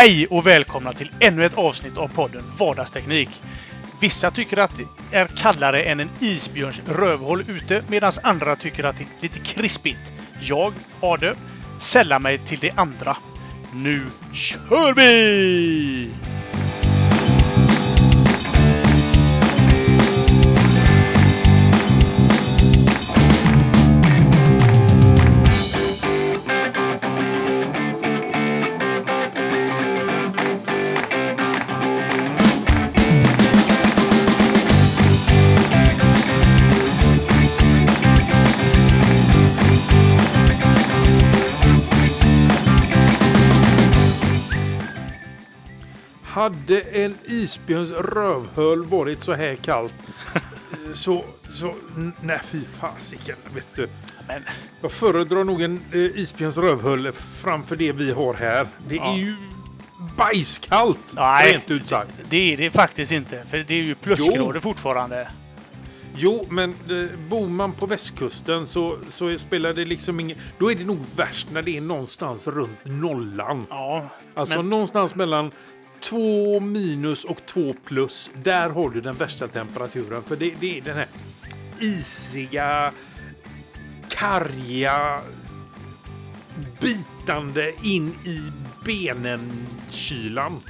Hej och välkomna till ännu ett avsnitt av podden Vardagsteknik. Vissa tycker att det är kallare än en isbjörns rövhål ute medan andra tycker att det är lite krispigt. Jag, Ade, sällar mig till de andra. Nu kör vi! Hade en isbjörns rövhål varit så här kallt så, så nej fy fasiken vet du. Men Jag föredrar nog en eh, isbjörns rövhål framför det vi har här. Det Ja. är ju bajskallt nej, rent ut sagt. det är det faktiskt inte. För det är ju plusgrader fortfarande. Jo, men eh, bor man på västkusten så, så spelar det liksom ingen... Då är det nog värst när det är någonstans runt nollan. Ja, Alltså men- någonstans mellan 2 minus och 2 plus. Där har du den värsta temperaturen. För det, det är den här isiga, karga, bitande in i benen kylan.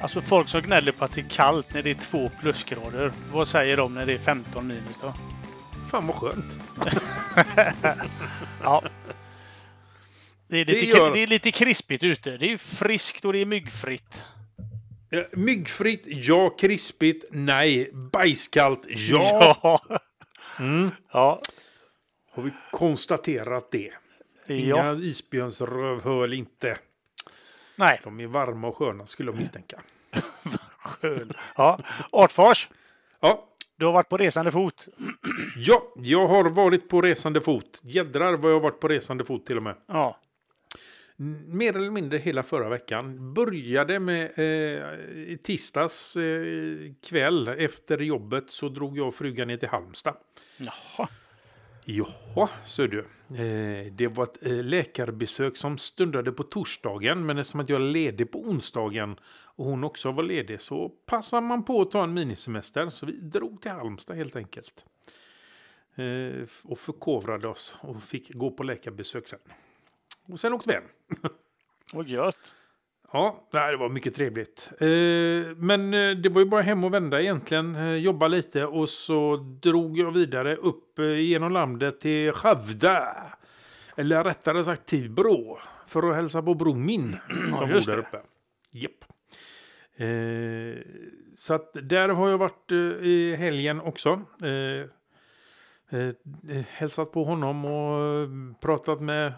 Alltså folk som gnäller på att det är kallt när det är två plusgrader. Vad säger de när det är 15 minus då? Fan vad skönt. Ja. Det är, lite, Det gör- det är lite krispigt ute. Det är friskt och det är myggfritt. Eh, Myggfritt, ja. Krispigt, nej. Bajskallt, ja. Ja. Mm. Ja. Har vi konstaterat det. ja. Inga isbjörnsrövhål inte. Nej. De är varma och sköna skulle jag misstänka. Skön. Ja. Artfors, Ja, du har varit på resande fot. Ja, jag har varit på resande fot. Jädrar vad jag har varit på resande fot till och med. Ja. Mer eller mindre hela förra veckan. Började med eh, tisdags eh, kväll efter jobbet så drog jag och frugan ner till Halmstad. Jaha. Jaha, så du. Eh, det var ett eh, läkarbesök som stundade på torsdagen men eftersom att jag är ledig på onsdagen och hon också var ledig så passar man på att ta en minisemester. Så vi drog till Halmstad helt enkelt. Eh, och förkovrade oss och fick gå på läkarbesök sen. Och sen åkte vi hem. Vad gött. Ja, det var mycket trevligt. Eh, men eh, det var ju bara hem och vända egentligen. Eh, jobba lite och så drog jag vidare upp genom landet till Skövde. Eller rättare sagt Tibro. För att hälsa på bror min som bor där uppe. Japp. Så att där har jag varit i helgen också. Eh, eh, hälsat på honom och eh, pratat med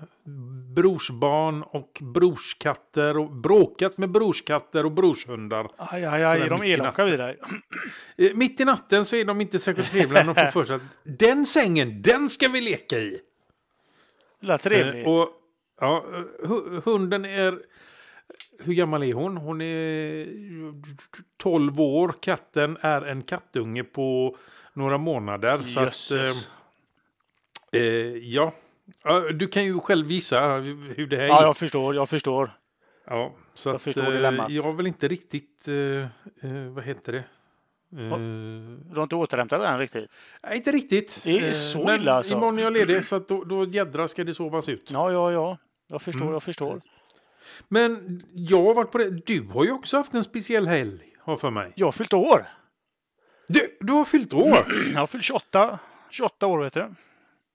brorsbarn och brorskatter och bråkat med brorskatter och brorshundar. Aj, aj, aj. Är de elaka vid dig? Eh, Mitt i natten så är de inte särskilt trevliga när de får för sig att den sängen, den ska vi leka i. Det trevligt. Eh, Och, ja, hu- hunden är... Hur gammal är hon? Hon är 12 år. Katten är en kattunge på några månader. Så att, Jösses. eh, eh, ja. Du kan ju själv gissa hur det här Ja, gick. jag förstår. Jag förstår. Ja, så Jag att, förstår eh, dilemmat. Jag har väl inte riktigt... Eh, eh, vad heter det? Eh, Du har inte återhämtat den riktigt? nej, inte riktigt. Det är så men illa alltså? Imorgon är jag ledig så att då, då jädrar ska det sovas ut. Ja, ja, ja. Jag förstår, Mm. jag förstår. Men jag har varit på det. Du har ju också haft en speciell helg, har för mig. Jag har fyllt år. Du, du har fyllt år. Jag har fyllt 28. 28 år, vet du.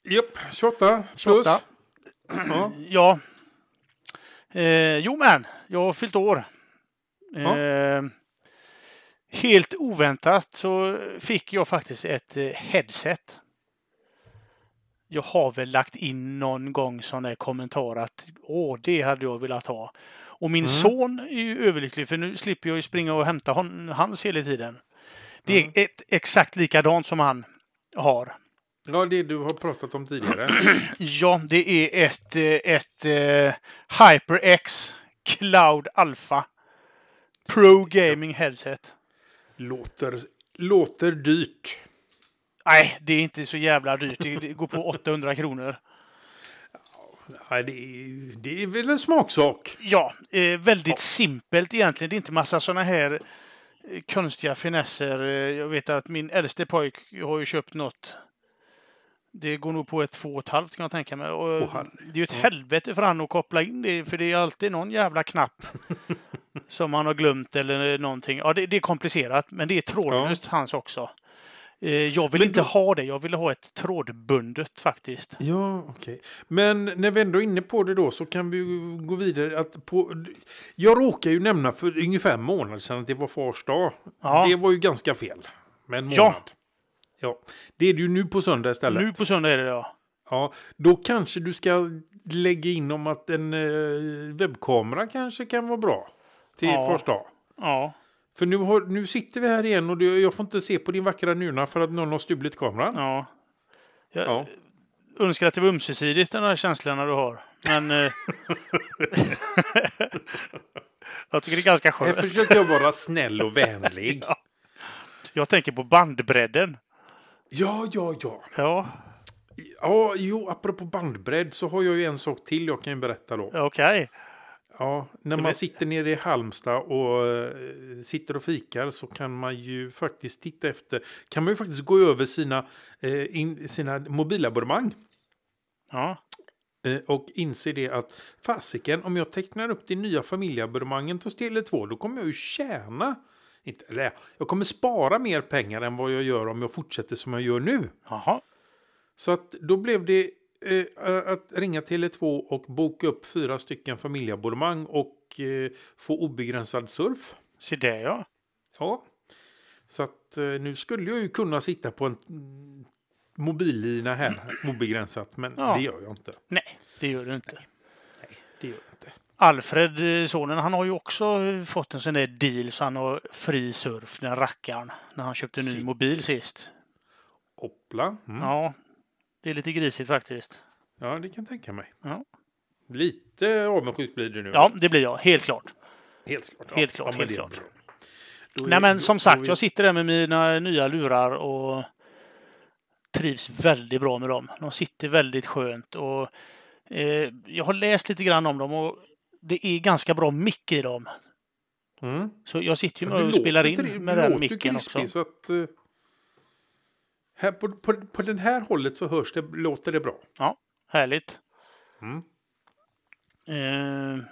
Japp, 28 plus. 28. Ja. Ja. Eh, jo, men. Jag har fyllt år. Ja. Eh, helt oväntat så fick jag faktiskt ett eh, headset. Jag har väl lagt in någon gång sån där kommentar att åh, det hade jag velat ha. Och min Mm. son är ju överlycklig för nu slipper jag ju springa och hämta hon, hans hela tiden. Det är ett, exakt likadant som han har. ja, det du har pratat om tidigare. Ja, det är ett, eh, ett eh, HyperX Cloud Alpha Pro Gaming Headset. låter, låter dyrt. Nej, det är inte så jävla dyrt. Det, det går på 800 kronor. Nej, det, är, det är väl en smaksak. Ja, eh, väldigt simpelt egentligen. Det är inte massa sådana här konstiga finesser. Eh, Jag vet att min äldste pojk har ju köpt något. Det går nog på ett två och ett halvt kan jag tänka mig. Och herre. det är ju ett helvete för han att koppla in det, för det är alltid någon jävla knapp som han har glömt eller någonting. Ja, det, det är komplicerat, men det är trådlöst hans också. Eh, Jag vill Men inte då- ha det. Jag vill ha ett trådbundet faktiskt. Ja, okej. Men när vi ändå är inne på det då så kan vi gå vidare. Att på, jag råkar ju nämna för ungefär en månad sedan att det var fars dag. Ja. Det var ju ganska fel. Med en månad. Ja. ja. Det är det ju nu på söndag istället. Nu på söndag är det ja. Ja, då kanske du ska lägga in om att en eh, webbkamera kanske kan vara bra till Ja. fars dag. Ja, För nu, har, nu sitter vi här igen och du, jag får inte se på din vackra nuna för att någon har stulit kameran. ja. Jag Ja. önskar att det var ömsesidigt den här känslorna du har. Men... eh, jag tycker det är ganska skönt. försöker jag vara snäll och vänlig. Ja. Jag tänker på bandbredden. Ja, ja, ja. Ja, Ja, jo, apropå bandbredd så har jag ju en sak till jag kan berätta då. okej. Ja, när man sitter nere i Halmstad och eh, sitter och fikar så kan man ju faktiskt titta efter, kan man ju faktiskt gå över sina, eh, in, sina mobilabonnemang Ja, eh, och inse det att fasiken, om jag tecknar upp det nya familjeabonnemanget hos Tele2 då kommer jag ju tjäna, inte, eller, jag kommer spara mer pengar än vad jag gör om jag fortsätter som jag gör nu. jaha. Så att då blev det att ringa Tele2 och boka upp fyra stycken familjeabonnemang och eh, få obegränsad surf. Se det ja. Ja. Så att eh, nu skulle jag ju kunna sitta på en mm, mobillina här obegränsat, men Ja. det gör jag inte. Nej, det gör du inte. Nej, det gör jag inte. Alfred, eh, sonen, han har ju också eh, fått en sån där deal så han har fri surf, den rackaren, när han köpte en ny mobil sist. Hoppla. Mm. Ja. Ja, det är lite grisigt faktiskt. det kan jag tänka mig. Ja. Lite avundsjuk blir du nu. Ja, det blir jag, helt klart. helt klart. helt ja, klart, men helt klart. Nej men som sagt, jag sitter där med mina nya lurar och trivs väldigt bra med dem. De sitter väldigt skönt och eh, jag har läst lite grann om dem och det är ganska bra mick i dem. Mm. Så jag sitter ju Ja, med du och spelar in med den micken också. Så att, eh, här på, på, på den här hållet så hörs det, låter det bra. Härligt. Mm. Eh,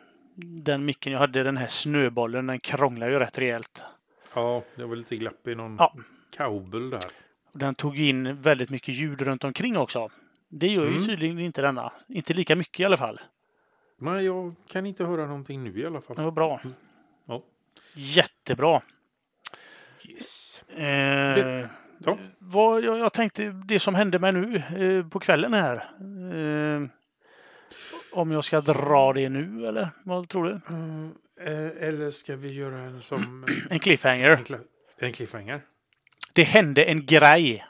den micken jag hade, den här snöbollen, den krånglar ju rätt rejält. Ja, det var lite glapp i någon Ja. kabel där. Den tog in väldigt mycket ljud runt omkring också. Det gör ju Mm. tydligen inte denna. Inte lika mycket i alla fall. Nej, jag kan inte höra någonting nu i alla fall. Det var bra. Ja. Jättebra. Yes. Eh, Ja. vad, jag, jag tänkte det som hände mig nu eh, på kvällen här. Eh, om jag ska dra det nu eller vad tror du? Eh, eller ska vi göra en som eh, En cliffhanger. en, en cliffhanger? Det hände en grej.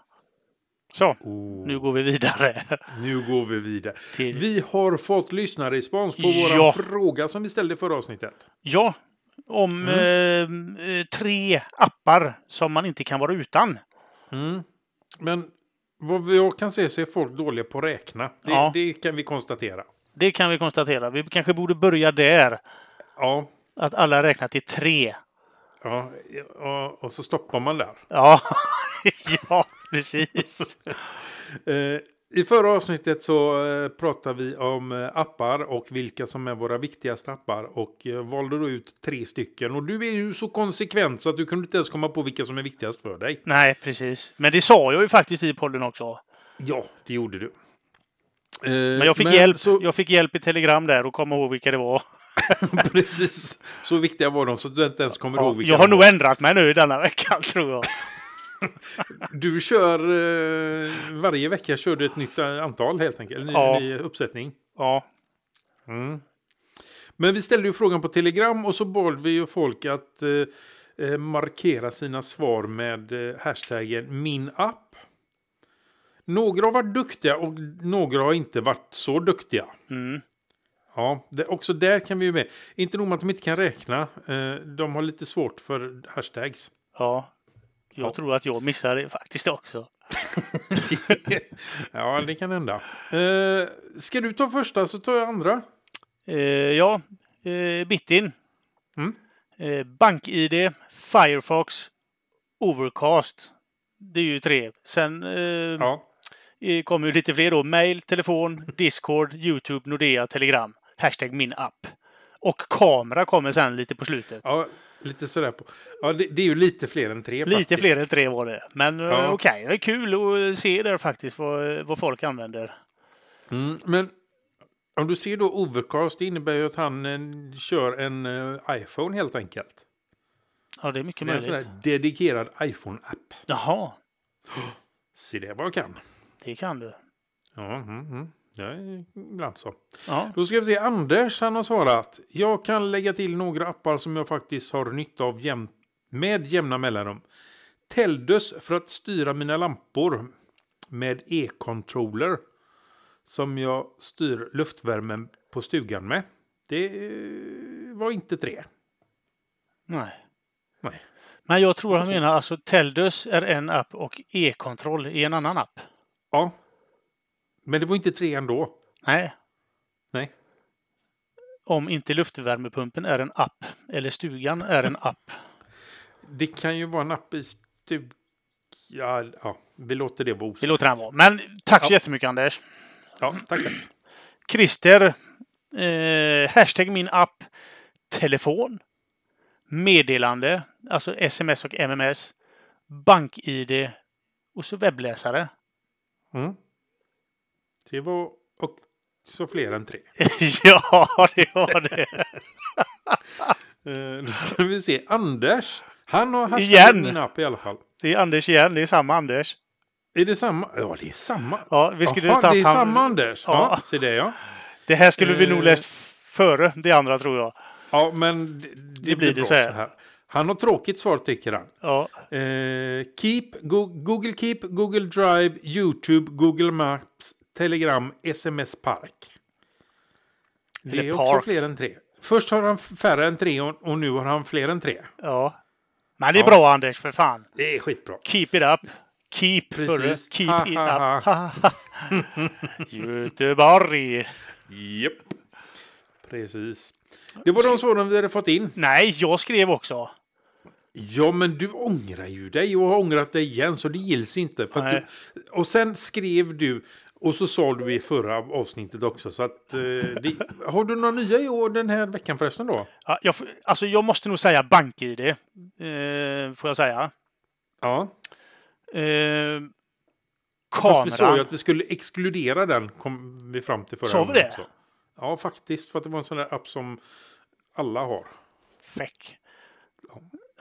Så, Oh, nu går vi vidare. nu går vi vidare. Till, Vi har fått lyssnarrespons på vår Ja. fråga som vi ställde förra avsnittet. ja, om Mm. eh, eh, tre appar som man inte kan vara utan. Mm. Men vad jag kan se så är folk dåliga på att räkna. Det, Ja. det kan vi konstatera. Det kan vi konstatera. Vi kanske borde börja där. Ja, Att alla räknar till tre. ja, ja och så stoppar man där. Ja, ja precis. Eh, I förra avsnittet så eh, pratade vi om eh, appar och vilka som är våra viktigaste appar och eh, valde då ut tre stycken. Och du är ju så konsekvent så att du kunde inte ens komma på vilka som är viktigast för dig. Nej, precis. Men det sa jag ju faktiskt i podden också. Ja, det gjorde du. Men jag fick, hjälp. Så, jag fick hjälp i telegram där och komma ihåg vilka det var. precis, så viktiga var de så att du inte ens kommer ihåg Ja, vilka jag har nog ändrat mig nu denna veckan tror jag. Du kör eh, varje vecka kör du ett nytt eh, antal helt enkelt. En ny, Ja. ny uppsättning. Ja, Mm. Men vi ställde ju frågan på Telegram och så bad vi ju folk att eh, eh, markera sina svar med eh, hashtaggen min app. Några har varit duktiga och några har inte varit så duktiga. mm. Ja, det, också där kan vi ju med. Inte nog med att de inte kan räkna, eh, de har lite svårt för hashtags. ja. Jag Ja. tror att jag missar det faktiskt också. ja, det kan hända. Eh, ska du ta första så tar jag andra. Eh, ja, eh, Bitin. Mm. Eh, BankID, Firefox, Overcast. Det är ju tre. Sen eh, Ja. kommer ju lite fler då. Mail, telefon, Discord, YouTube, Nordea, Telegram. Hashtag min app. Och kamera kommer sen lite på slutet. ja, lite sådär på. Ja, det, det är ju lite fler än tre Lite faktiskt. fler än tre var det. Men eh, Ja. okej, det är kul att se där faktiskt vad, vad folk använder. Mm, men om du ser då Overcast, det innebär ju att han eh, kör en eh, iPhone helt enkelt. Ja, det är mycket Det är en möjligt. här dedikerad iPhone-app. Jaha, Se det vad jag kan. det kan du. Ja, mm, mm. Är ibland så. Ja, Då ska vi se, Anders han har svarat. Jag kan lägga till några appar som jag faktiskt har nytta av jäm med jämna mellanrum. Teldus för att styra mina lampor med e-controller som jag styr luftvärmen på stugan med. Det eh, var inte tre. nej. Nej. Men jag tror han menar alltså Teldus är en app och e-kontroll i en annan app. Ja. Men det var inte tre ändå. Nej, Nej. om inte luftvärmepumpen är en app eller stugan är en app. Det kan ju vara en app i stugan. Ja, ja, vi låter det vara osagt. låter den vara. Men tack så Ja. jättemycket Anders. Ja, tackar. Christer, eh, hashtag min app, telefon, meddelande, alltså sms och MMS, bank-id och så webbläsare. Mm. Det var också fler än tre. ja, det var det. Eh, då ska vi se. Anders. Han har hashtag Igen. app i alla fall. Det är Anders igen. Det är samma Anders. Är det samma? Ja, det är samma. Ja, vi skulle Jaha, ta det är fram- samma Anders. Ja, Ja. se det ja. Det här skulle vi nog Eh. läst före det andra tror jag. Ja, men det, det, blir det bra så här. Han har tråkigt svar tycker han. Ja, Eh, Keep, Go Google Keep, Google Drive, YouTube, Google Maps, Telegram, SMS Park. Det Eller är också Park. fler än tre. Först har han färre än tre och, och nu har han fler än tre. ja. Men det är Ja. bra Anders, för fan. Det är skitbra. Keep it up. Keep, Precis. hörru. Keep Ha, it ha, up. Göteborg. Japp. Precis. Det var de svaren vi hade fått in. Nej, jag skrev också. Ja, men du ångrar ju dig och har ångrat dig igen så det gills inte. För att Nej. du, och sen skrev du och så sa du i förra avsnittet också. Så att, eh, det, har du några nya i år den här veckan förresten då? Ja, jag, alltså, jag måste nog säga bank-id. Eh, får jag säga. Ja. Eh, Fast vi sa ju kameran. att vi skulle exkludera den kom vi fram till förra Sa vi det? också. Ja, faktiskt. För att det var en sån där app som alla har. Feck.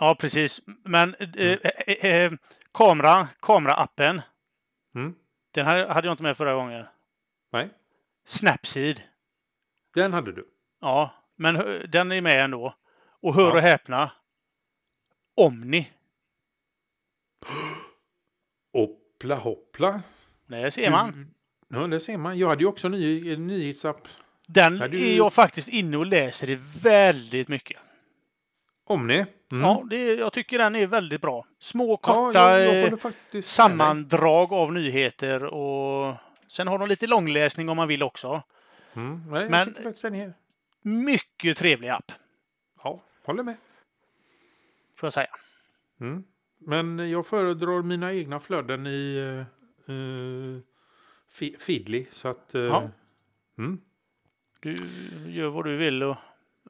Ja, precis. Men eh, eh, eh, kamera, kameraappen. Mm. Den här hade jag inte med förra gången. Nej, Snapseed. den hade du. Ja, men den är med ändå. Och hör Ja. och häpna. Omni. Hoppla hoppla. Där ser man. Ja, det ser man. Jag hade ju också en ny, nyhetsapp. Den Ja, du- är jag faktiskt inne och läser i väldigt mycket. Omni. Mm. Ja, det, jag tycker den är väldigt bra. Små, Ja, korta jag, jag håller faktiskt med dig. sammandrag av nyheter och sen har de lite långläsning om man vill också. Mm. Nej, Men-. Mycket trevlig app, Ja, håller med. får jag säga. Mm. Men jag föredrar mina egna flöden i uh, Feedly. Så att... Uh, Ja. mm. Du gör vad du vill och...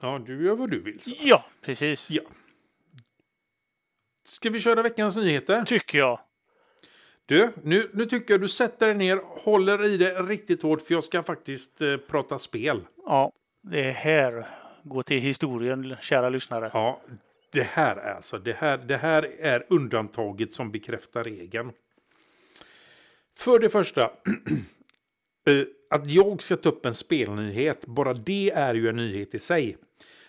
ja, du gör vad du vill. Så. Ja, precis. Ja. Ska vi köra veckans nyheter? Tycker jag. Du, nu, nu tycker jag du sätter dig ner, håller i det riktigt hårt för jag ska faktiskt eh, prata spel. Ja, det här går till historien, kära lyssnare. Ja, det här är alltså, det här, det här är undantaget som bekräftar regeln. För det första, eh, att jag ska ta upp en spelnyhet, bara det är ju en nyhet i sig.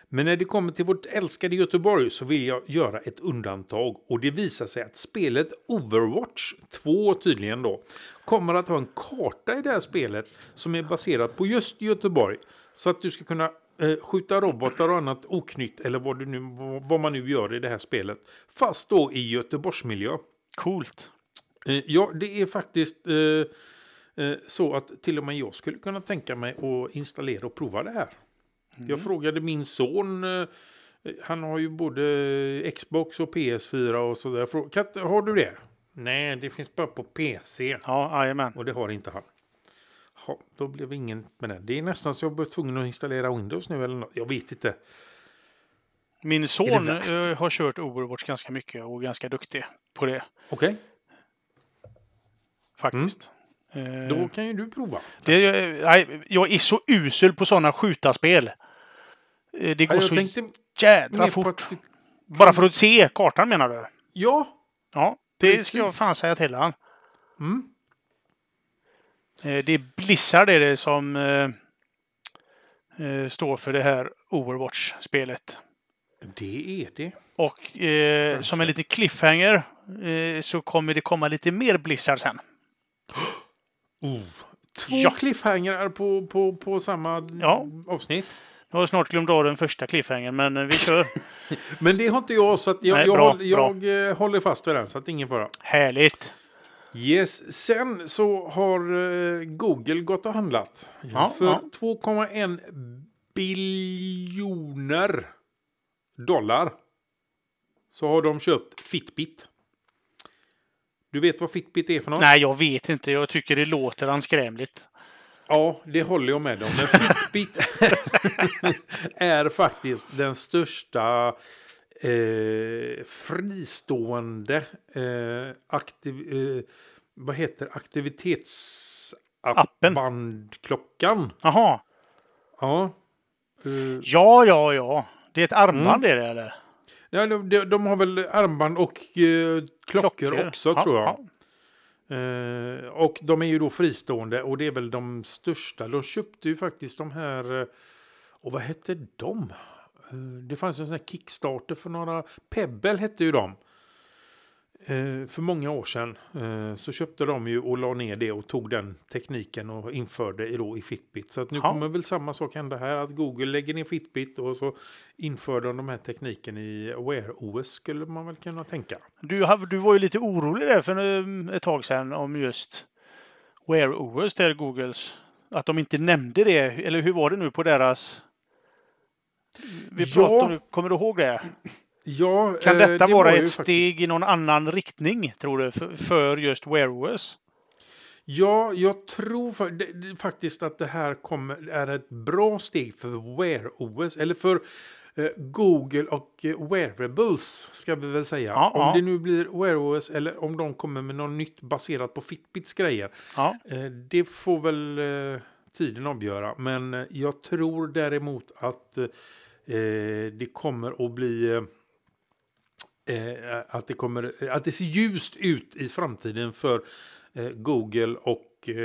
Men när det kommer till vårt älskade Göteborg så vill jag göra ett undantag och det visar sig att spelet Overwatch 2 tydligen då kommer att ha en karta i det här spelet som är baserat på just Göteborg. Så att du ska kunna eh, skjuta robotar och annat oknytt eller vad, du nu, vad man nu gör i det här spelet. Fast då i Göteborgsmiljö. Coolt. Eh, Ja, det är faktiskt eh, eh, så att till och med jag skulle kunna tänka mig att installera och prova det här. Jag frågade min son, eh, han har ju både Xbox och PS4 och sådär. Jag frågade, "Katt, Har du det? Nej, det finns bara på PC. Ja, jajamän. Och det har inte han. Ja, då blev det ingen med det. Det är nästan så jag blev tvungen att installera Windows nu eller något. Jag vet inte. Min son eh, har kört Overwatch ganska mycket och är ganska duktig på det Okej, faktiskt. Eh, Mm. Då kan ju du prova. det, nej, jag är så usel på sådana skjutarspel. Eh, Det Ja, går jag så jädra fort. att... Bara för att se kartan menar du? Ja, Ja, det Precis. ska jag fan säga till han. mm. Eh, Det är Blizzard är det som eh, eh, står för det här Overwatch-spelet. det är det. Och eh, som en liten cliffhanger eh, så kommer det komma lite mer Blizzard sen. Oh. Två Ja. cliffhanger på, på, på samma Ja. avsnitt. Jag har snart glömt av den första cliffhangern, men eh, vi kör. Men det har inte jag, så att jag, Nej, jag, bra, håller, jag eh, håller fast vid den, så att ingen fara. Härligt! Yes. Sen så har eh, Google gått och handlat. Ja, för ja. 2,1 biljoner dollar så har de köpt Fitbit. Du vet vad Fitbit är för något? Nej, jag vet inte. Jag tycker det låter anskrämligt. Ja, det håller jag med om. Men Fitbit är faktiskt den största eh, fristående eh, aktiv, eh, vad heter aktivitetsappbandklockan. Jaha. Ja. Eh, Ja, ja, ja. Det är ett armband Mm. är det, eller? Ja de, de, har väl armband och eh, klockor, också Ja, tror jag. ja. Eh, och de är ju då fristående och det är väl de största. De köpte ju faktiskt de här, eh, och vad hette de? Eh, det fanns en sån här Kickstarter för några, Pebble hette ju de. Eh, för många år sedan eh, så köpte de ju och la ner det och tog den tekniken och införde det då i Fitbit. Så att nu Ja. kommer väl samma sak hända här, att Google lägger ner Fitbit och så inför de de här tekniken i Wear OS skulle man väl kunna tänka. Du, du var ju lite orolig där för en- ett tag sedan om just Wear OS, där Googles. Att de inte nämnde det. Eller hur var det nu på deras... Vi Ja. pratade om det. Kommer du ihåg det? Ja, Kan eh, detta det vara var ett faktiskt- steg i någon annan riktning, tror du, för, för just Wear OS? Ja, jag tror fa- det, det, faktiskt att det här kommer, är ett bra steg för Wear OS, eller för eh, Google och eh, Wearables ska vi väl säga. Ja, om ja. det nu blir Wear OS eller om de kommer med något nytt baserat på Fitbits grejer. Ja. Eh, det får väl eh, tiden avgöra. Men eh, jag tror däremot att det kommer att bli eh, att, det kommer, att det ser ljust ut i framtiden för eh, Google och eh,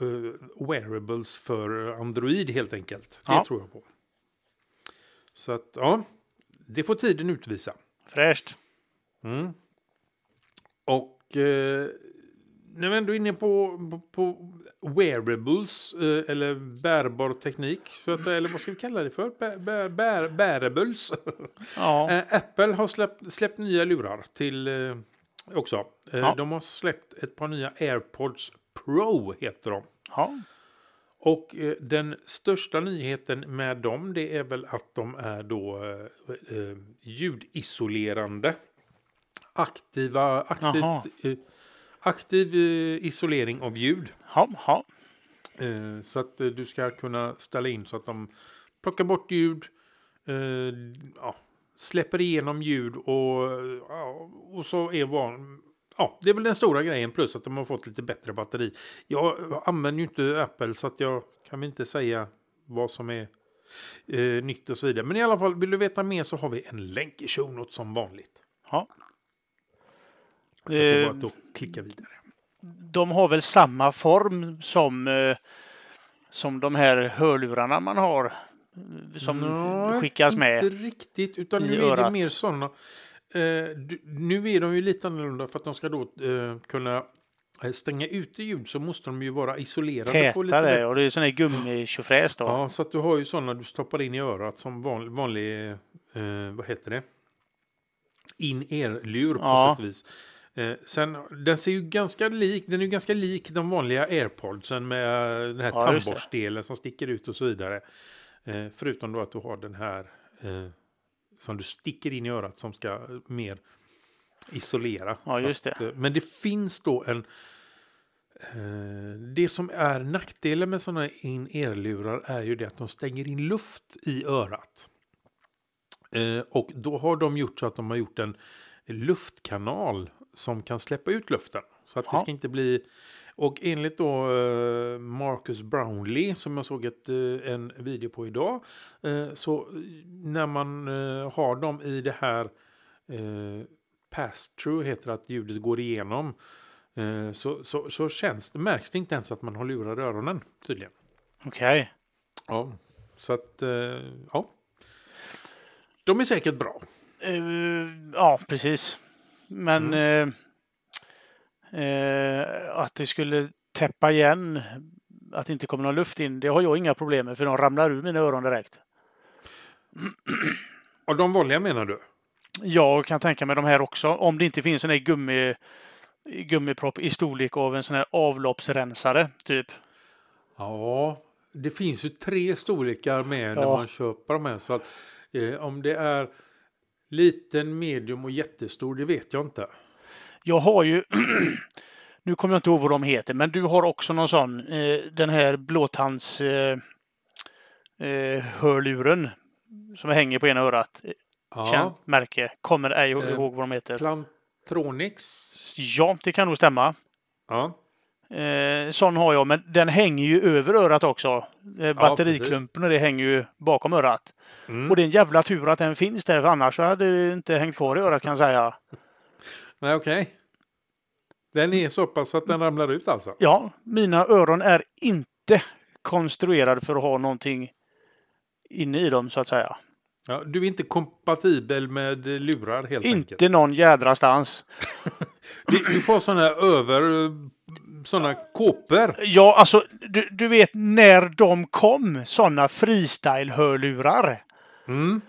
eh, wearables för Android helt enkelt. Det Ja. tror jag på. Så att ja, det får tiden utvisa. Fräscht. Mm. Och eh, när vi ändå är inne på, på, på wearables, eh, eller bärbar teknik, så att, eller vad ska vi kalla det för? Bär, bär, bär, bärables. Ja. Eh, Apple har släppt, släppt nya lurar till eh, också. Ja. De har släppt ett par nya AirPods Pro heter de. ja. Och den största nyheten med dem det är väl att de är då ljudisolerande. Aktiva, aktivt, aktiv eh, isolering av ljud. Ja. ja. Eh, så att eh, du ska kunna ställa in så att de plockar bort ljud. Ja, släpper igenom ljud och, ja, och så är van, Ja, det är väl den stora grejen plus att de har fått lite bättre batteri. Jag använder ju inte Apple så att jag kan väl inte säga vad som är eh, nytt och så vidare. Men i alla fall, vill du veta mer så har vi en länk i show som vanligt. ja. Så det är bara att då klicka vidare. De har väl samma form som, eh, som de här hörlurarna man har. eh, Som Nej, skickas med. Inte riktigt, utan nu är det örat. mer sådana. Eh, nu är de ju lite annorlunda för att de ska då eh, kunna eh, stänga ute ljud så måste de ju vara isolerade på lite Tätare och det är sån här gummitjofräs då. Ja, så att du har ju sådana du stoppar in i örat som vanlig, vanlig eh, vad heter det? In-ear-lur på Ja. sätt och vis. Eh, sen, den ser ju ganska lik, den är ju ganska lik de vanliga airpodsen med den här Ja, tandborstdelen som sticker ut och så vidare. Eh, förutom då att du har den här eh, som du sticker in i örat som ska mer isolera. Ja, just det. att, eh, men det finns då en... Eh, det som är nackdelen med sådana in-ear-lurar är ju det att de stänger in luft i örat. Eh, och då har de gjort så att de har gjort en luftkanal som kan släppa ut luften. Så att det Ja. ska inte bli... Och enligt då eh, Marcus Brownlee som jag såg ett, eh, en video på idag. Eh, så när man har dem i det här pass-through heter det att ljudet går igenom. Så, så, så känns det, märks det inte ens att man har lurar öronen tydligen. Okej. Ja. Så att, ja. De är säkert bra. Eh, ja, precis. Men Mm. eh, eh, att det skulle täppa igen, att det inte kommer någon luft in, det har jag inga problem med för de ramlar ur mina öron direkt. Och de vanliga menar du? Jag kan tänka mig de här också, om det inte finns en gummi, gummipropp i storlek av en sån här avloppsrensare, typ. Ja, det finns ju tre storlekar med när Ja. man köper de här. Så att, eh, om det är liten, medium och jättestor, det vet jag inte. Jag har ju, nu kommer jag inte ihåg vad de heter, men du har också någon sån, eh, den här blåtands eh, eh, hörluren som hänger på ena örat. Ja, Känt märke. Kommer ej Eh, ihåg vad de heter. Plantronics. Ja, det kan nog stämma. Ja, Eh, sån har jag, men den hänger ju över örat också. Eh, batteriklumpen och det hänger ju bakom örat. mm. Och det är en jävla tur att den finns där, för annars så hade det inte hängt kvar i örat kan jag säga. Nej, okej. Den är så pass att den ramlar ut alltså? Ja, mina öron är inte konstruerade för att ha någonting inne i dem så att säga. Ja, du är inte kompatibel med lurar helt enkelt? Inte någon jädra stans. Du, får sådana här över... Sådana kåpor. Ja, alltså du, du vet när de kom, sådana freestyle-hörlurar. Mm.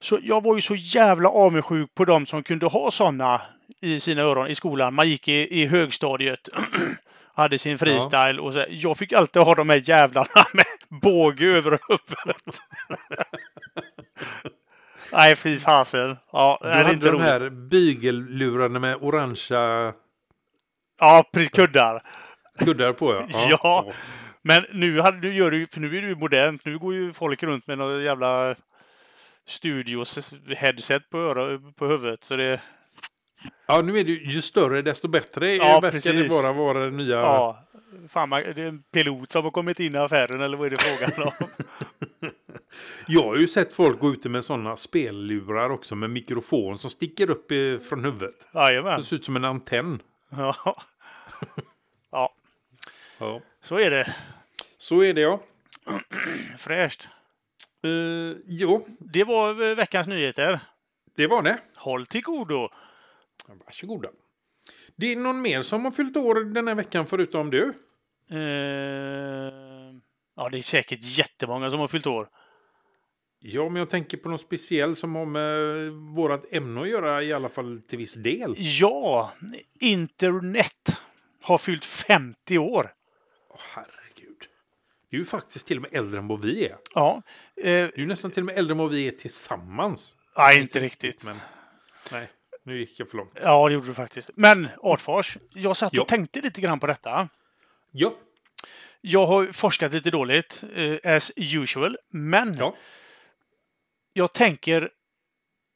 Så jag var ju så jävla avundsjuk på de som kunde ha sådana i sina öron i skolan. Man gick i, i högstadiet, hade sin freestyle och så. Jag fick alltid ha de här jävlarna med båge över huvudet. Nej, fy fasen. Ja, Du det är hade inte de roligt. här bygellurarna med orangea Ja, precis. Kuddar. kuddar på. Ja. Ja. Men nu, hade, nu gör du, för nu är det ju modernt. Nu går ju folk runt med några jävla studios-headset på, öra, på huvudet. Så det, ja, nu är det ju ju större desto bättre. Ja, verkar precis. det bara vara den nya. ja. Fan, man, det är en pilot som har kommit in i affären eller vad är det frågan om? Jag har ju sett folk gå ute med sådana spellurar också med mikrofon som sticker upp från huvudet. Jajamän. Det ser ut som en antenn. Ja. ja, Ja. så är det. Så är det ja. Fräscht. Uh, jo, Det var eh, veckans nyheter. det var det. Håll till godo. Varsågoda. Det är någon mer som har fyllt år den här veckan förutom du? Eh, ja, det är säkert jättemånga som har fyllt år. Ja, men jag tänker på något speciell som har med vårat ämne att göra i alla fall till viss del. Ja, internet har fyllt 50 år. Åh, herregud. Det är ju faktiskt till och med äldre än vad vi är. Ja, eh, Det är ju nästan till och med äldre än vad vi är tillsammans. nej, inte riktigt. Men nej, nu gick jag för långt. Ja, det gjorde du faktiskt. Men Artfors, jag satt och Ja. tänkte lite grann på detta. Ja, Jag har forskat lite dåligt, eh, as usual, men ja. Jag tänker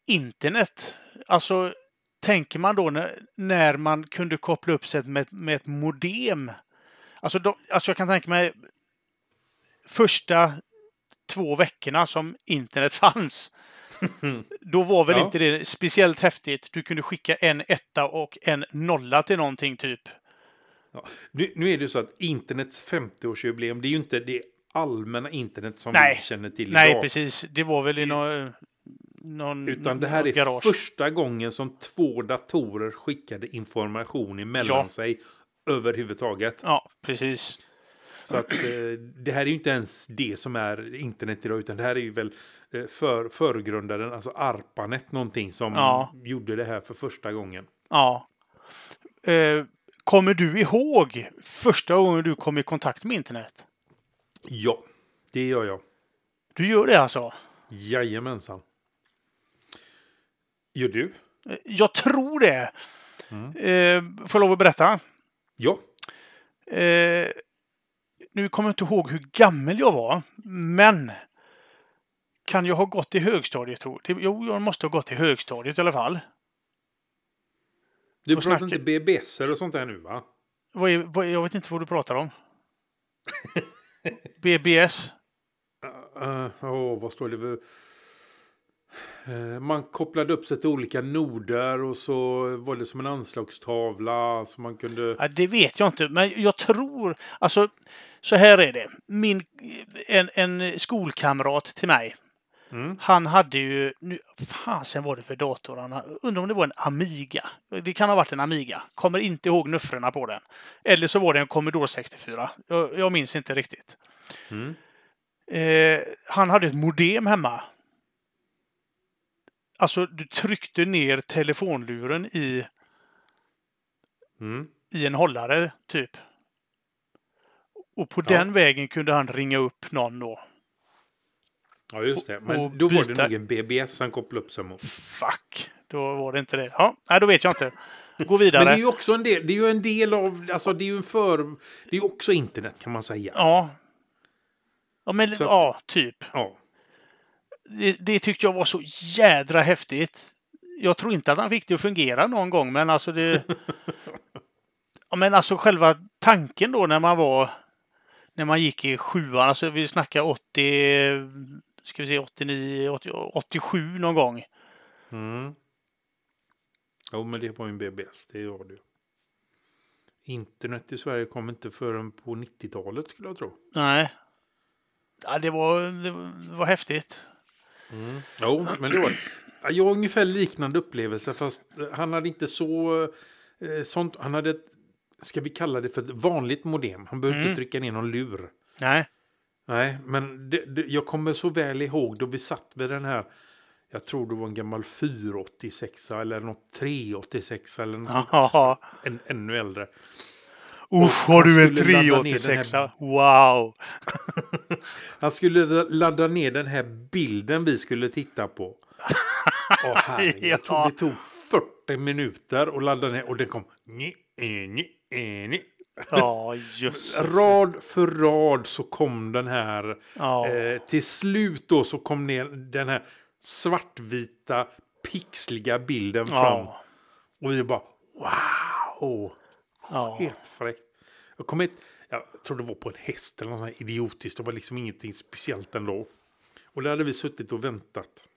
internet. Alltså, tänker man då när, när man kunde koppla upp sig med, med ett modem? Alltså, då, alltså, jag kan tänka mig första två veckorna som internet fanns. Då var väl Ja. inte det speciellt häftigt. Du kunde skicka en etta och en nolla till någonting typ. Nu, nu är det så att internets 50-årsjubileum, det är ju inte det allmänna internet som Nej. vi känner till Nej, idag. precis. Det var väl i någon, någon Utan det här är garage. första gången som två datorer skickade information emellan Ja. sig överhuvudtaget. Ja, precis. Så att eh, det här är ju inte ens det som är internet idag, utan det här är ju väl eh, för förgrundaren, alltså ARPANET någonting som Ja. gjorde det här för första gången. Ja. Eh, kommer du ihåg första gången du kom i kontakt med internet? Ja, det gör jag. Du gör det alltså? Jajamensan. Gör du? Eh, Jag tror det. Mm. Eh, får jag lov att berätta? Ja. Eh, nu kommer jag inte ihåg hur gammal jag var, men kan jag ha gått i högstadiet? Tror jag. Jo, jag måste ha gått i högstadiet i alla fall. Du pratar snackar- inte BBS och sånt där nu va? Vad är, vad, jag vet inte vad du pratar om. BBS? Uh, åh, vad står det? för- Eh, man kopplade upp sig till olika noder och så var det som en anslagstavla. Så man kunde... Ja, det vet jag inte, men jag tror... Alltså, så här är det. Min, en, en skolkamrat till mig, Mm. han hade ju... Nu, fasen var det för dator han? Undrar om det var en Amiga. Det kan ha varit en Amiga. Kommer inte ihåg nuffrorna på den. Eller så var det en Commodore 64. Jag, jag minns inte riktigt. Mm. Eh, han hade ett modem hemma. Alltså, du tryckte ner telefonluren i, Mm. i en hållare, typ. Och på Ja. den vägen kunde han ringa upp någon då. Ja, just det. Men då var det byta- nog en BBS han kopplade upp sig mot. Fuck! Då var det inte det. Ja, nej, då vet jag inte. Gå Men vidare. det är ju också en del, det är ju en del av, alltså det är ju en för, det är ju också internet kan man säga. Ja. Ja, men att- ja, typ. Ja. Det, det tyckte jag var så jädra häftigt. Jag tror inte att han fick det att fungera någon gång, men alltså det... ja, men alltså själva tanken då när man var... När man gick i sjuan, alltså vi snackar 80... Ska vi se, 89, 80, 87 någon gång. Mm. Jo, men det var ju en BBS, det var det ju. Internet i Sverige kom inte förrän på 90-talet skulle jag tro. Nej. Ja, det var, det var häftigt. Jo, men det var Ja, Jag har ungefär liknande upplevelse fast han hade inte så eh, sånt. Han hade ett, ska vi kalla det för ett vanligt modem. Han behövde Mm. inte trycka ner någon lur. Nej. Nej, men det, det, jag kommer så väl ihåg då vi satt vid den här. Jag tror det var en gammal 486 eller något 386 eller något en, ännu äldre. Usch, har du en skulle ladda ner den 386? här- Wow! Han skulle la- ladda ner den här bilden vi skulle titta på. Åh, Jag tror det tog 40 minuter att ladda ner och det kom ni, ni, eh, ni. Ja, just Rad för rad så kom den här. Ja. Eh, till slut då så kom ner den här svartvita pixliga bilden fram. Ja. Och vi bara wow! Ja. Helt fräckt. Jag kom hit, jag tror det var på en häst eller något sånt här idiotiskt. Det var liksom ingenting speciellt ändå. Och där hade vi suttit och väntat.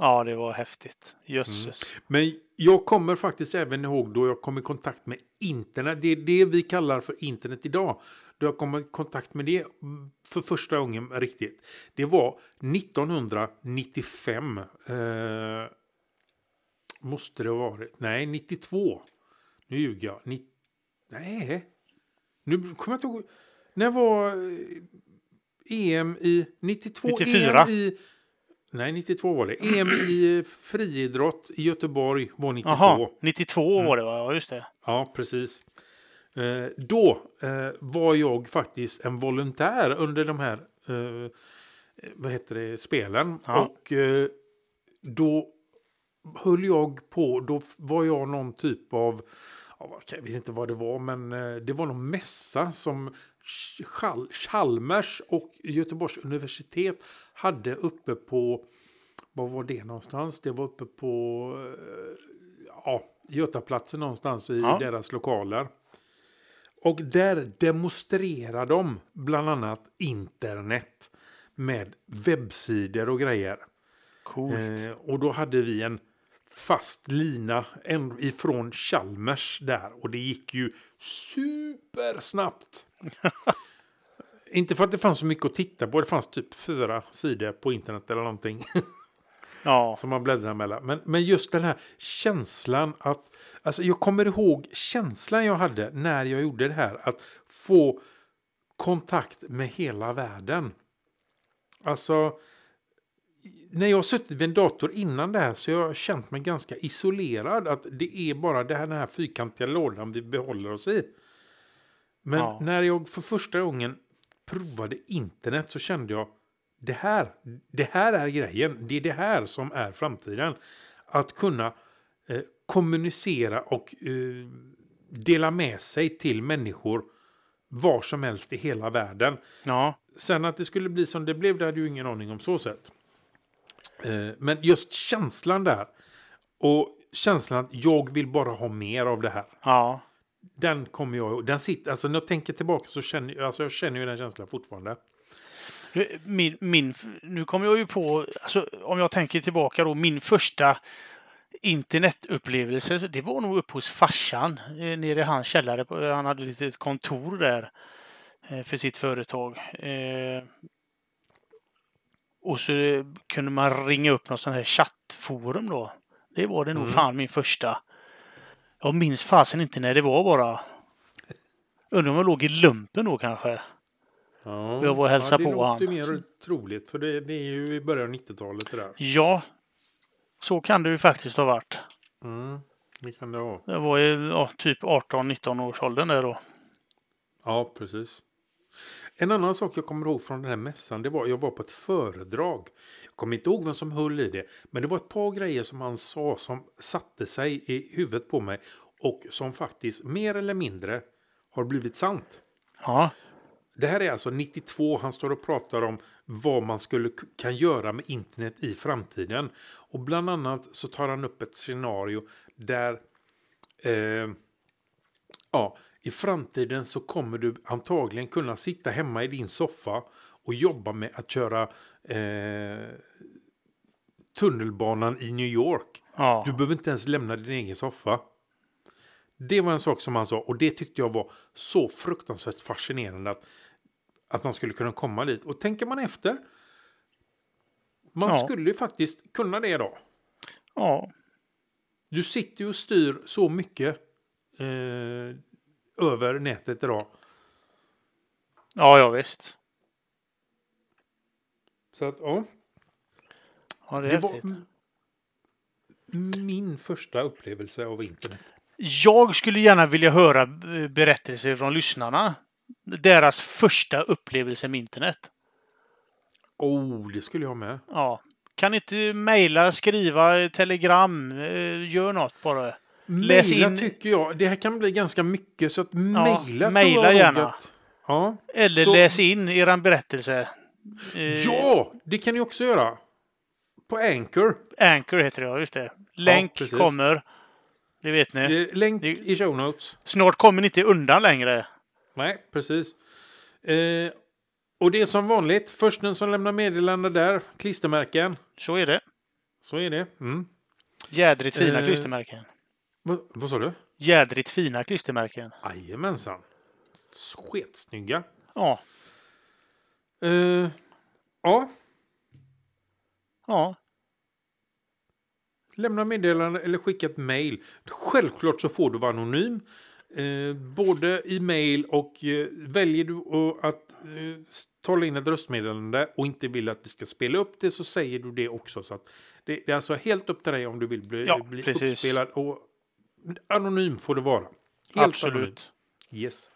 Ja, det var häftigt. Jösses. Men jag kommer faktiskt även ihåg då jag kom i kontakt med internet. Det är det vi kallar för internet idag. Då jag kom i kontakt med det mm, för första gången riktigt. Det var 1995. Eh, måste det ha varit. Nej, 92. Nu ljuger jag. Ni, nej. Nu kommer jag inte ihåg. När var eh, EM i 92? 94. EM i, nej, 92 var det. EM i friidrott i Göteborg var 92. Jaha, 92 Mm. var det va? Ja, just det. Ja, precis. Eh, då eh, var jag faktiskt en volontär under de här eh, vad heter det, spelen. Ja. Och eh, då höll jag på, då var jag någon typ av, ja, jag vet inte vad det var, men eh, det var någon mässa som Chalmers och Göteborgs universitet hade uppe på, var var det någonstans? Det var uppe på, eh, ja, Götaplatsen någonstans i Ja. deras lokaler. Och där demonstrerar de bland annat internet med webbsidor och grejer. Coolt. Eh, och då hade vi en fast lina ifrån Chalmers där. Och det gick ju supersnabbt. Inte för att det fanns så mycket att titta på. Det fanns typ fyra sidor på internet eller någonting. Ja. som man bläddrar mellan. Men, men just den här känslan att... Alltså jag kommer ihåg känslan jag hade när jag gjorde det här. Att få kontakt med hela världen. Alltså, när jag suttit vid en dator innan det här så har jag känt mig ganska isolerad. Att det är bara det här, den här fyrkantiga lådan vi behåller oss i. Men Ja. när jag för första gången provade internet så kände jag det här, det här är grejen. Det är det här som är framtiden. Att kunna eh, kommunicera och eh, dela med sig till människor var som helst i hela världen. Ja, Sen att det skulle bli som det blev, det hade ju ingen aning om så sätt. Eh, Men just känslan där. Och känslan att jag vill bara ha mer av det här. ja. Den kommer jag ihåg. Den sitter, alltså när jag tänker tillbaka så känner jag, alltså jag känner ju den känslan fortfarande. Min, min, nu kommer jag ju på, alltså, om jag tänker tillbaka då, min första internetupplevelse, det var nog uppe hos farsan eh, nere i hans källare. Han hade ett litet kontor där eh, för sitt företag. Och så kunde man ringa upp något sånt här chattforum då. Det var det nog Mm. fan min första. Jag minns fasen inte när det var bara. Undrar om jag låg i lumpen då kanske. Ja, Jag var och hälsade det på låter han. mer troligt, för det, det är ju i början av 90-talet det där. Ja, så kan det ju faktiskt ha varit. Mm, det kan det vara. Det var ju ja, typ 18-19 års åldern där då. Ja, precis. En annan sak jag kommer ihåg från den här mässan, det var jag var på ett föredrag. Jag kommer inte ihåg vem som höll i det, men det var ett par grejer som han sa som satte sig i huvudet på mig och som faktiskt mer eller mindre har blivit sant. Ja, Det här är alltså 92, han står och pratar om vad man skulle kan göra med internet i framtiden. Och bland annat så tar han upp ett scenario där eh, ja, i framtiden så kommer du antagligen kunna sitta hemma i din soffa och jobba med att köra eh, tunnelbanan i New York. ja. Du behöver inte ens lämna din egen soffa. Det var en sak som han sa och det tyckte jag var så fruktansvärt fascinerande att, att man skulle kunna komma dit. Och tänker man efter. Man Ja. skulle ju faktiskt kunna det idag. ja. Du sitter ju och styr så mycket eh, över nätet idag. ja, ja visst. Så att ja, Ja, det är det häftigt. min första upplevelse av internet. Jag skulle gärna vilja höra eh, berättelser från lyssnarna. Deras första upplevelse med internet. Oh, det skulle jag med. Ja. Kan inte mejla, skriva, telegram, eh, gör något bara. Läs Maila in- tycker jag. Det här kan bli ganska mycket så att mejla jag nog gärna. Att, ja. Eller Så- läs in eran berättelse. Eh, ja, det kan ni också göra. På Anchor. Anchor heter det, ja, just det. Länk precis. kommer. Det vet ni. Länk Det- i show notes. Snart kommer ni inte undan längre. Nej, precis. Eh, och det är som vanligt. Först den som lämnar meddelande där. Klistermärken. Så är det. Så är det. Mm. Jädrigt fina Eh. klistermärken. Vad, vad sa du? Jädrigt fina klistermärken. Jajamensan. Sketsnygga. Ja. Eh, ja, Ja. lämna meddelande eller skicka ett mail. Självklart så får du vara anonym. Eh, både i mail och eh, väljer du att- eh, tala in ett röstmeddelande och inte vill att vi ska spela upp det så säger du det också. Så att det, det är alltså helt upp till dig om du vill bli, Ja, bli uppspelad. Och anonym får det vara. Helt Absolut. anonym. Yes.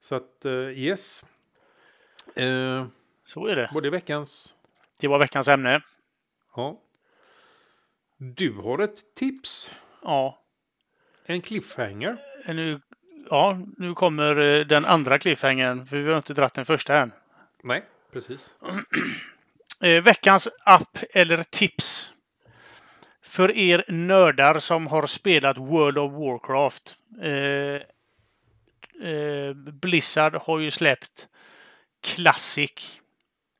Så att eh, yes. Eh, Så är det. var det veckans? Det var veckans ämne. Ja. Du har ett tips. Ja. En cliffhanger. Nu, ja, nu kommer eh, den andra cliffhangern, för vi har inte dratt den första än. Nej, precis. Eh, veckans app eller tips. För er nördar som har spelat World of Warcraft. Eh, eh, Blizzard har ju släppt Classic.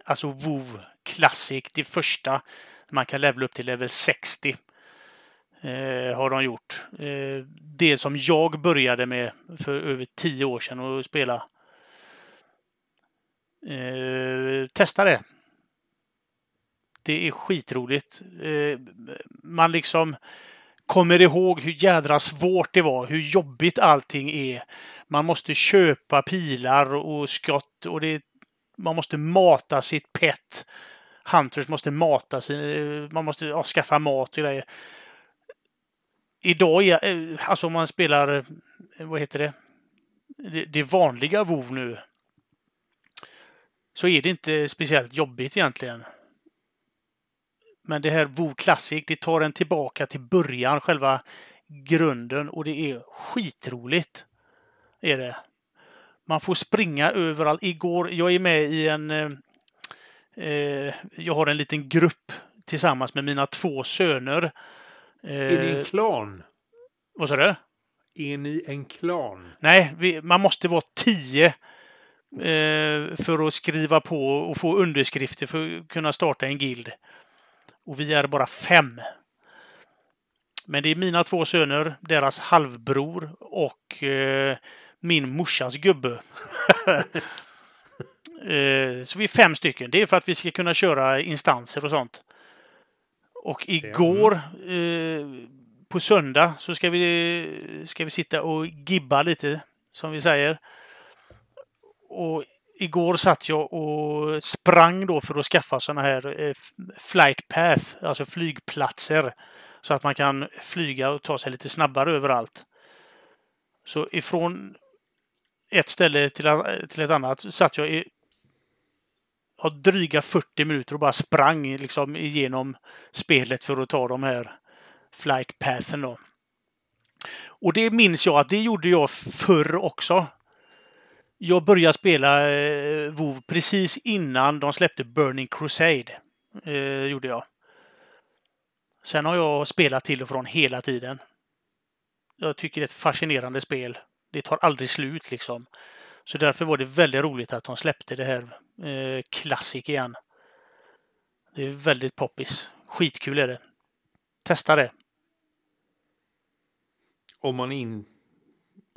Alltså WoW Classic. Det första. Man kan levela upp till level 60. Eh, har de gjort. Eh, det som jag började med för över tio år sedan att spela. Eh, testa det. Det är skitroligt. Eh, man liksom kommer ihåg hur jädra svårt det var, hur jobbigt allting är. Man måste köpa pilar och skott och det, man måste mata sitt pet Hunters måste mata sin, eh, man måste ja, skaffa mat och grejer. Idag är, eh, alltså om man spelar, eh, vad heter det, det, det vanliga WoW nu. Så är det inte speciellt jobbigt egentligen. Men det här WoW Classic, det tar en tillbaka till början, själva grunden och det är skitroligt. Är det. Man får springa överallt. Igår, jag är med i en... Eh, eh jag har en liten grupp tillsammans med mina två söner. Eh, är ni en klan? Vad sa du? Är ni en klan? Nej, vi, man måste vara tio eh, för att skriva på och få underskrifter för att kunna starta en guild. Och vi är bara fem. Men det är mina två söner, deras halvbror och eh, min morsas gubbe. eh, så vi är fem stycken. Det är för att vi ska kunna köra instanser och sånt. Och igår eh, på söndag så ska vi, ska vi sitta och gibba lite, som vi säger. Och igår satt jag och sprang då för att skaffa sådana här eh, flight path, alltså flygplatser. Så att man kan flyga och ta sig lite snabbare överallt. Så ifrån ett ställe till, till ett annat satt jag i ja, dryga 40 minuter och bara sprang liksom igenom spelet för att ta de här flight pathen då. Och det minns jag att det gjorde jag förr också. Jag började spela eh, WoW precis innan de släppte Burning Crusade. Eh, gjorde jag. Sen har jag spelat till och från hela tiden. Jag tycker det är ett fascinerande spel. Det tar aldrig slut liksom. Så därför var det väldigt roligt att de släppte det här eh, Classic igen. Det är väldigt poppis. Skitkul är det. Testa det. Om man inte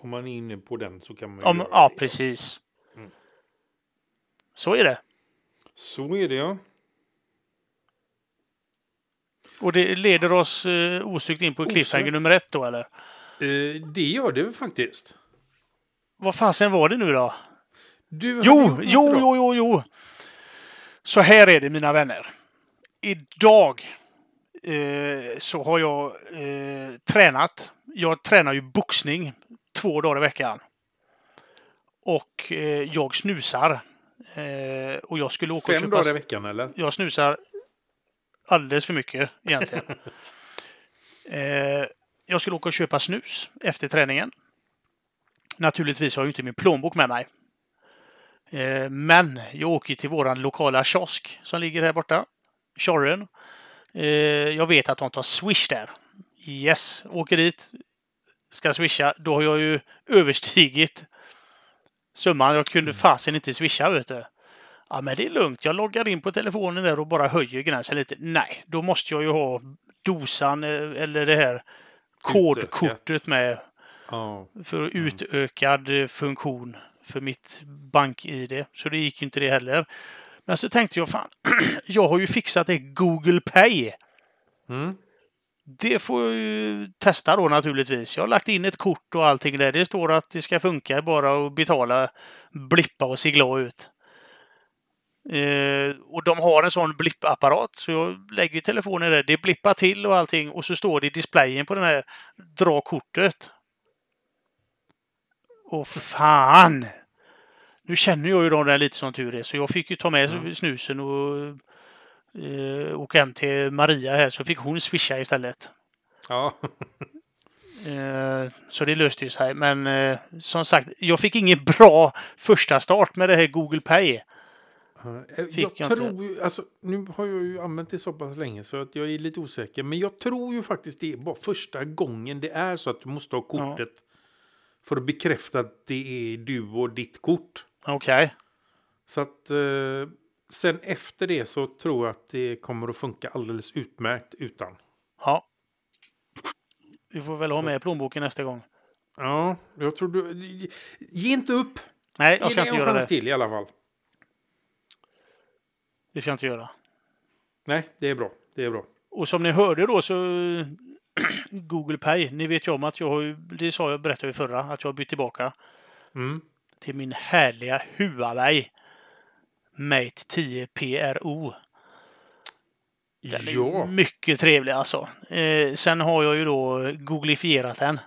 om man är inne på den så kan man Om, Ja, precis. Mm. Så är det. Så är det ja. Och det leder oss eh, osökt in på cliffhanger nummer ett då eller? Eh, det gör det faktiskt. Vad fasen var det nu då? Du jo, jo, jo, jo, jo. Så här är det mina vänner. Idag eh, så har jag eh, tränat. Jag tränar ju boxning två dagar i veckan. Och eh, jag snusar. Eh, och jag skulle åka Fem dagar i veckan eller? Jag snusar alldeles för mycket egentligen. eh, jag skulle åka och köpa snus efter träningen. Naturligtvis har jag inte min plånbok med mig. Eh, men jag åker till våran lokala kiosk som ligger här borta. Tjorren. Eh, jag vet att de tar Swish där. Yes, åker dit. Ska swisha. Då har jag ju överstigit summan. Jag kunde fasen inte swisha vet du. Ja, men det är lugnt. Jag loggar in på telefonen där och bara höjer gränsen lite. Nej, då måste jag ju ha dosan eh, eller det här kodkortet med. Oh. För utökad funktion för mitt bank-id. Så det gick inte det heller. Men så tänkte jag, fan, jag har ju fixat det Google Pay. Mm. Det får jag ju testa då naturligtvis. Jag har lagt in ett kort och allting där. Det står att det ska funka bara att betala, blippa och se glad ut. Eh, och de har en sån blippapparat så jag lägger telefonen där. Det blippar till och allting och så står det i displayen på den här dra kortet. Och fan! Nu känner jag ju dem där lite som tur är så jag fick ju ta med snusen och eh, åka hem till Maria här så fick hon swisha istället. Ja. eh, så det löste ju sig. Men eh, som sagt, jag fick ingen bra första start med det här Google Pay. Fick jag, jag tror ju, alltså, nu har jag ju använt det så pass länge så att jag är lite osäker. Men jag tror ju faktiskt det är bara första gången det är så att du måste ha kortet. Ja. För att bekräfta att det är du och ditt kort. Okej. Okay. Så att eh, sen efter det så tror jag att det kommer att funka alldeles utmärkt utan. Ja. Vi får väl ha med plånboken nästa gång. Ja, jag tror du... Ge inte upp! Nej, jag ska inte göra det. till i alla fall. Det ska jag inte göra. Nej, det är bra. Det är bra. Och som ni hörde då så Google Pay. Ni vet ju om att jag har det sa jag berättade i förra, att jag har bytt tillbaka. Mm. Till min härliga Huawei Mate 10 PRO. Den är Ja, mycket trevlig alltså. Eh, sen har jag ju då googlifierat den.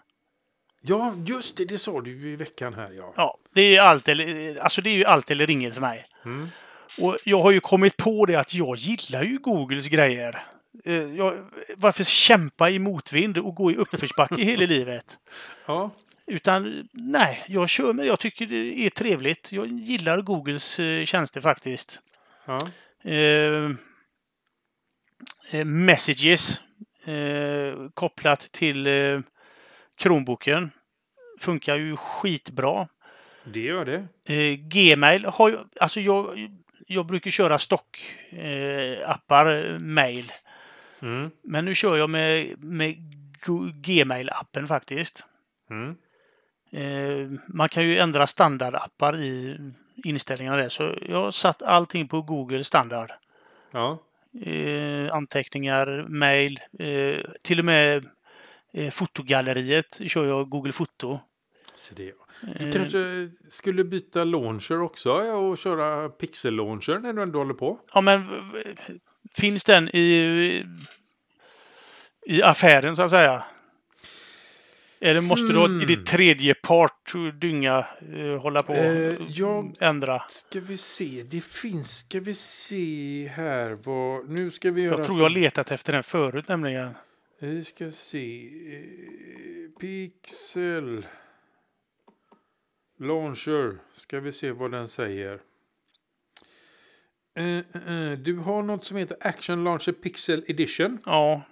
ja, just det, det sa du ju i veckan här ja. Ja, det är ju allt eller, alltså det är ju allt eller inget för mig. Mm. Och jag har ju kommit på det att jag gillar ju Googles grejer. Eh, jag, varför kämpa i motvind och gå i uppförsbacke hela livet? Ja, Utan nej, jag kör med. Jag tycker det är trevligt. Jag gillar Googles eh, tjänster faktiskt. ja. Eh, eh, messages eh, kopplat till eh, Chromeboken funkar ju skitbra. det gör det. Eh, Gmail har ju, alltså jag, jag brukar köra stock eh, mail. Mm. Men nu kör jag med, med Gmail-appen faktiskt. Mm. Eh, man kan ju ändra standardappar i inställningarna där. Så jag har satt allting på Google standard. Ja, Eh, anteckningar, mail, eh, till och med fotogalleriet kör jag Google Foto. så det. Du kanske skulle byta launcher också och köra Pixel launcher när du ändå håller på? Ja, men finns den i, i affären så att säga? Eller måste du ha i ditt tredje part dynga eh, hålla på och Eh, jag- ändra? Ska vi se, det finns, ska vi se här vad, nu ska vi göra Jag tror jag har letat efter den förut nämligen. Vi ska se, eh, Pixel Launcher, ska vi se vad den säger. Eh, eh, du har något som heter Action Launcher Pixel Edition. Ja.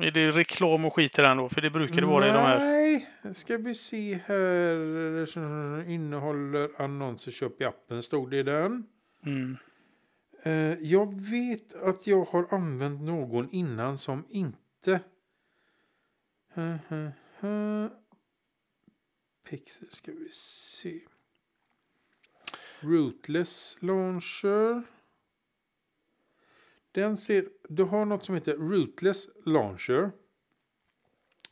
Är det reklam och skit i den då? För det brukar det vara i de här. Nej, ska vi se här. Innehåller annonser köp i appen, stod det i den. Mm. Eh, jag vet att jag har använt någon innan som inte... Pixel ska vi se. Rootless Launcher. Den ser, du har något som heter Rootless Launcher.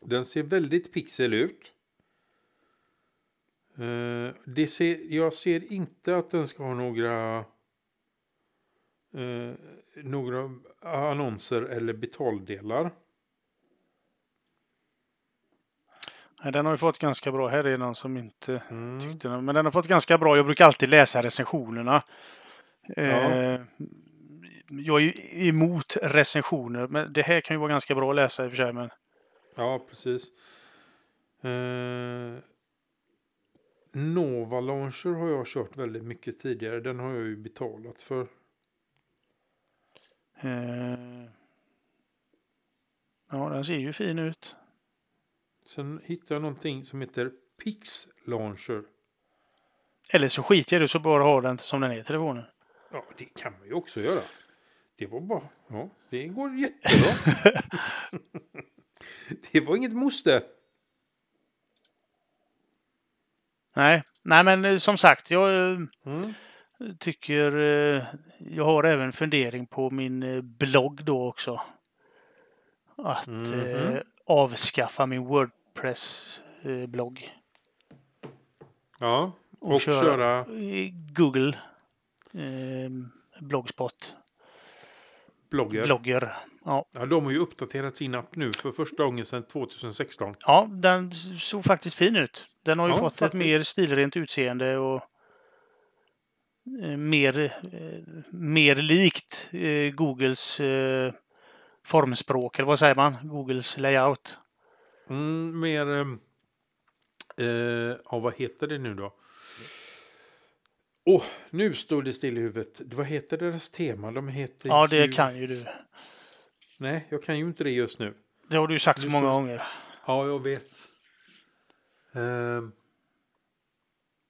Den ser väldigt pixel ut. Eh, det ser, jag ser inte att den ska ha några eh, några annonser eller betaldelar. Nej, Den har ju fått ganska bra. Här är någon som inte Mm. tyckte den. Men den har fått ganska bra. Jag brukar alltid läsa recensionerna. Eh, jag är emot recensioner. Men det här kan ju vara ganska bra att läsa i och för sig. Men Ja, precis. Eh, Nova Launcher har jag kört väldigt mycket tidigare. Den har jag ju betalat för. Eh, ja, den ser ju fin ut. Sen hittade jag någonting som heter Pix Launcher. Eller så skiter jag i det så bara ha den som den är, telefonen. Ja, det kan man ju också göra. Det var bara... Ja, det går jättebra. det var inget måste. Nej, nej men eh, som sagt, jag eh, Mm. tycker... eh, Jag har även fundering på min eh, blogg då också. Att eh, Mhm. avskaffa min Wordpress-blogg. Ja, Och och, köra- köra... Google eh, Blogspot. Bloggar. Blogger. Ja. Ja, de har ju uppdaterat sin app nu för första gången sedan 2016. ja, den såg faktiskt fin ut. Den har ju Ja, fått faktiskt. ett mer stilrent utseende och eh, mer, eh, mer likt eh, Googles formspråk, eller vad säger man? Googles layout. Mm, mer... Eh, ja, vad heter det nu då? Åh, nu står det still i huvudet. Vad heter deras tema? De heter Ja, det ju... kan ju du. Nej, jag kan ju inte det just nu. Det har du ju sagt så många står- gånger. Ja, jag vet. Ehm.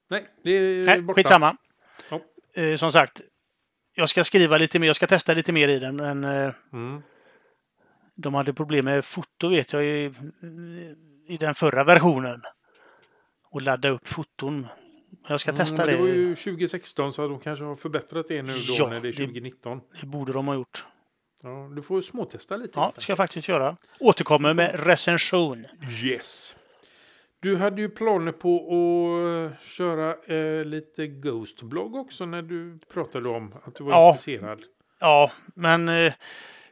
Nej, det är Nej, borta. skitsamma. Ja. Eh, som sagt, jag ska skriva lite mer, jag ska testa lite mer i den, men eh, Mm. de hade problem med foto vet jag i, i den förra versionen. Och ladda upp foton. Jag ska testa Mm, men det. det var ju 2016 så de kanske har förbättrat det nu då Ja, när det är det- 2019. Det borde de ha gjort. Ja, du får småtesta lite. Ja, det ska jag faktiskt göra. Återkommer med recension. Yes. Du hade ju planer på att köra eh, lite Ghost-blogg också när du pratade om att du var Ja. intresserad. Ja, men eh,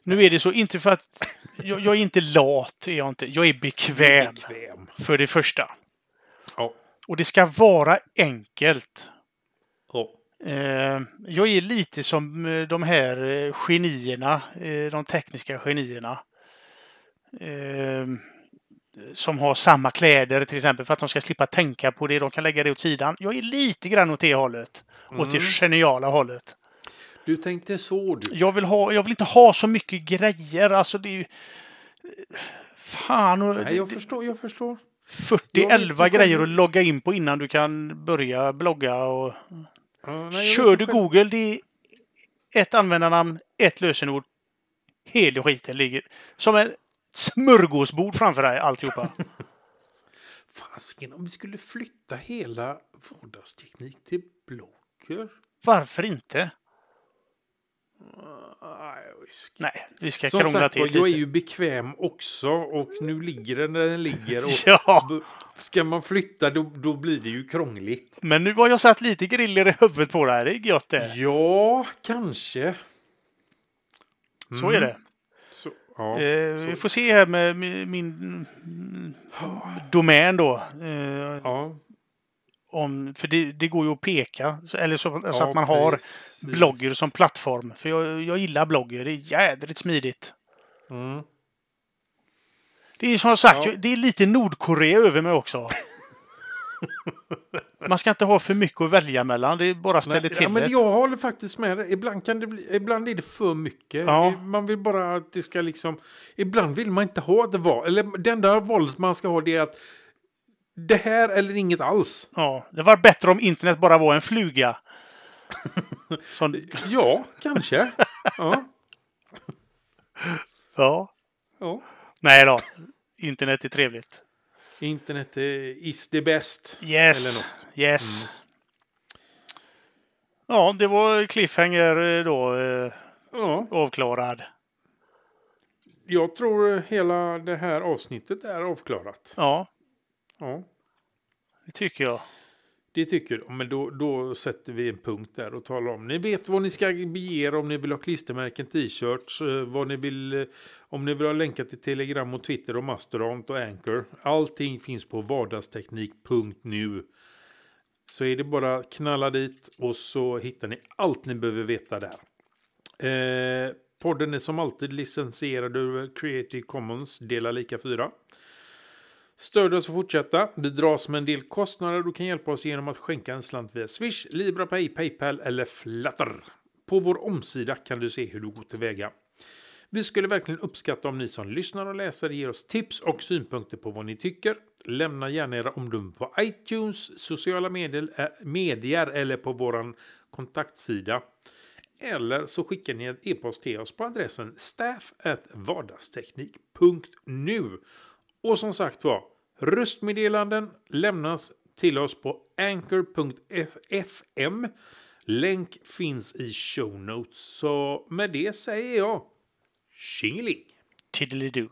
Nu är det så, inte för att... Jag, jag är inte lat, är jag inte. Jag är bekväm, Bekväm. för det första. Och det ska vara enkelt. Eh, jag är lite som eh, de här eh, genierna, de tekniska genierna. Som har samma kläder till exempel för att de ska slippa tänka på det. De kan lägga det åt sidan. Jag är lite grann åt det hållet. Åt det Mm. geniala hållet. Du tänkte så du. Jag vill, ha, jag vill inte ha så mycket grejer. Alltså det är ju... Fan. och Nej, jag förstår, jag förstår. 40, Jag vet 11 inte grejer själv. att logga in på innan du kan börja blogga. Och... Ja, nej, Kör du. Google, det är ett användarnamn, ett lösenord. Hela skiten ligger som en smörgåsbord framför dig alltihopa. Fasiken, om vi skulle flytta hela vardagsteknik till blogger? Varför inte? Nej, visst. Nej, vi ska Som krångla sagt till lite. jag är ju bekväm också och nu ligger den där den ligger. Och Ja, Ska man flytta då, då blir det ju krångligt. men nu har jag satt lite griller i huvudet på dig. Det är gött det. Ja, kanske. Så är det. Så, ja, Eh, så- vi får se här med min, min mm, domän då. Eh, ja, om, för det, det går ju att peka, så- eller så, så ja, att man har precis. blogger som plattform. För jag, jag gillar blogger, det är jädrigt smidigt. Mm. Det är som sagt, Ja. det är lite Nordkorea över mig också. Man ska inte ha för mycket att välja mellan, det är bara ställer Nej, till ja, men jag håller faktiskt med. Ibland, kan det bli, ibland är det för mycket. Ja. Man vill bara att det ska liksom... Ibland vill man inte ha det val. Eller det enda valet man ska ha det är att det här eller inget alls. Ja, det var bättre om internet bara var en fluga. Som, Ja, kanske. Ja. ja. ja. Nej då, internet är trevligt. Internet är is the best. Eller Yes, något. yes. Ja, det var cliffhanger eh, då, eh, Ja, avklarad. jag tror hela det här avsnittet är avklarat. Ja, Ja, det tycker jag. det tycker du. Men då, då sätter vi en punkt där och talar om. Ni vet vad ni ska bege er om ni vill ha klistermärken, t-shirts, eh, vad ni vill, eh, om ni vill ha länkar till Telegram och Twitter och Mastodon och Anchor. Allting finns på vardagsteknik.nu. Så är det bara knalla dit och så hittar ni allt ni behöver veta där. Eh, podden är som alltid licensierad över Creative Commons, dela lika 4. Stöd oss att fortsätta. Vi dras med en del kostnader. Du kan hjälpa oss genom att skänka en slant via Swish, LibraPay, Paypal eller flatter. På vår omsida kan du se hur du går tillväga. Vi skulle verkligen uppskatta om ni som lyssnar och läser ger oss tips och synpunkter på vad ni tycker. Lämna gärna era omdömen på iTunes, sociala medier, eh, medier eller på vår kontaktsida. Eller så skickar ni ett e-post till oss på adressen staff@vardagsteknik.nu. Och som sagt var, röstmeddelanden lämnas till oss på anchor.fm. Länk finns i show notes. Så med det säger jag tjingeling! Tiddly-do.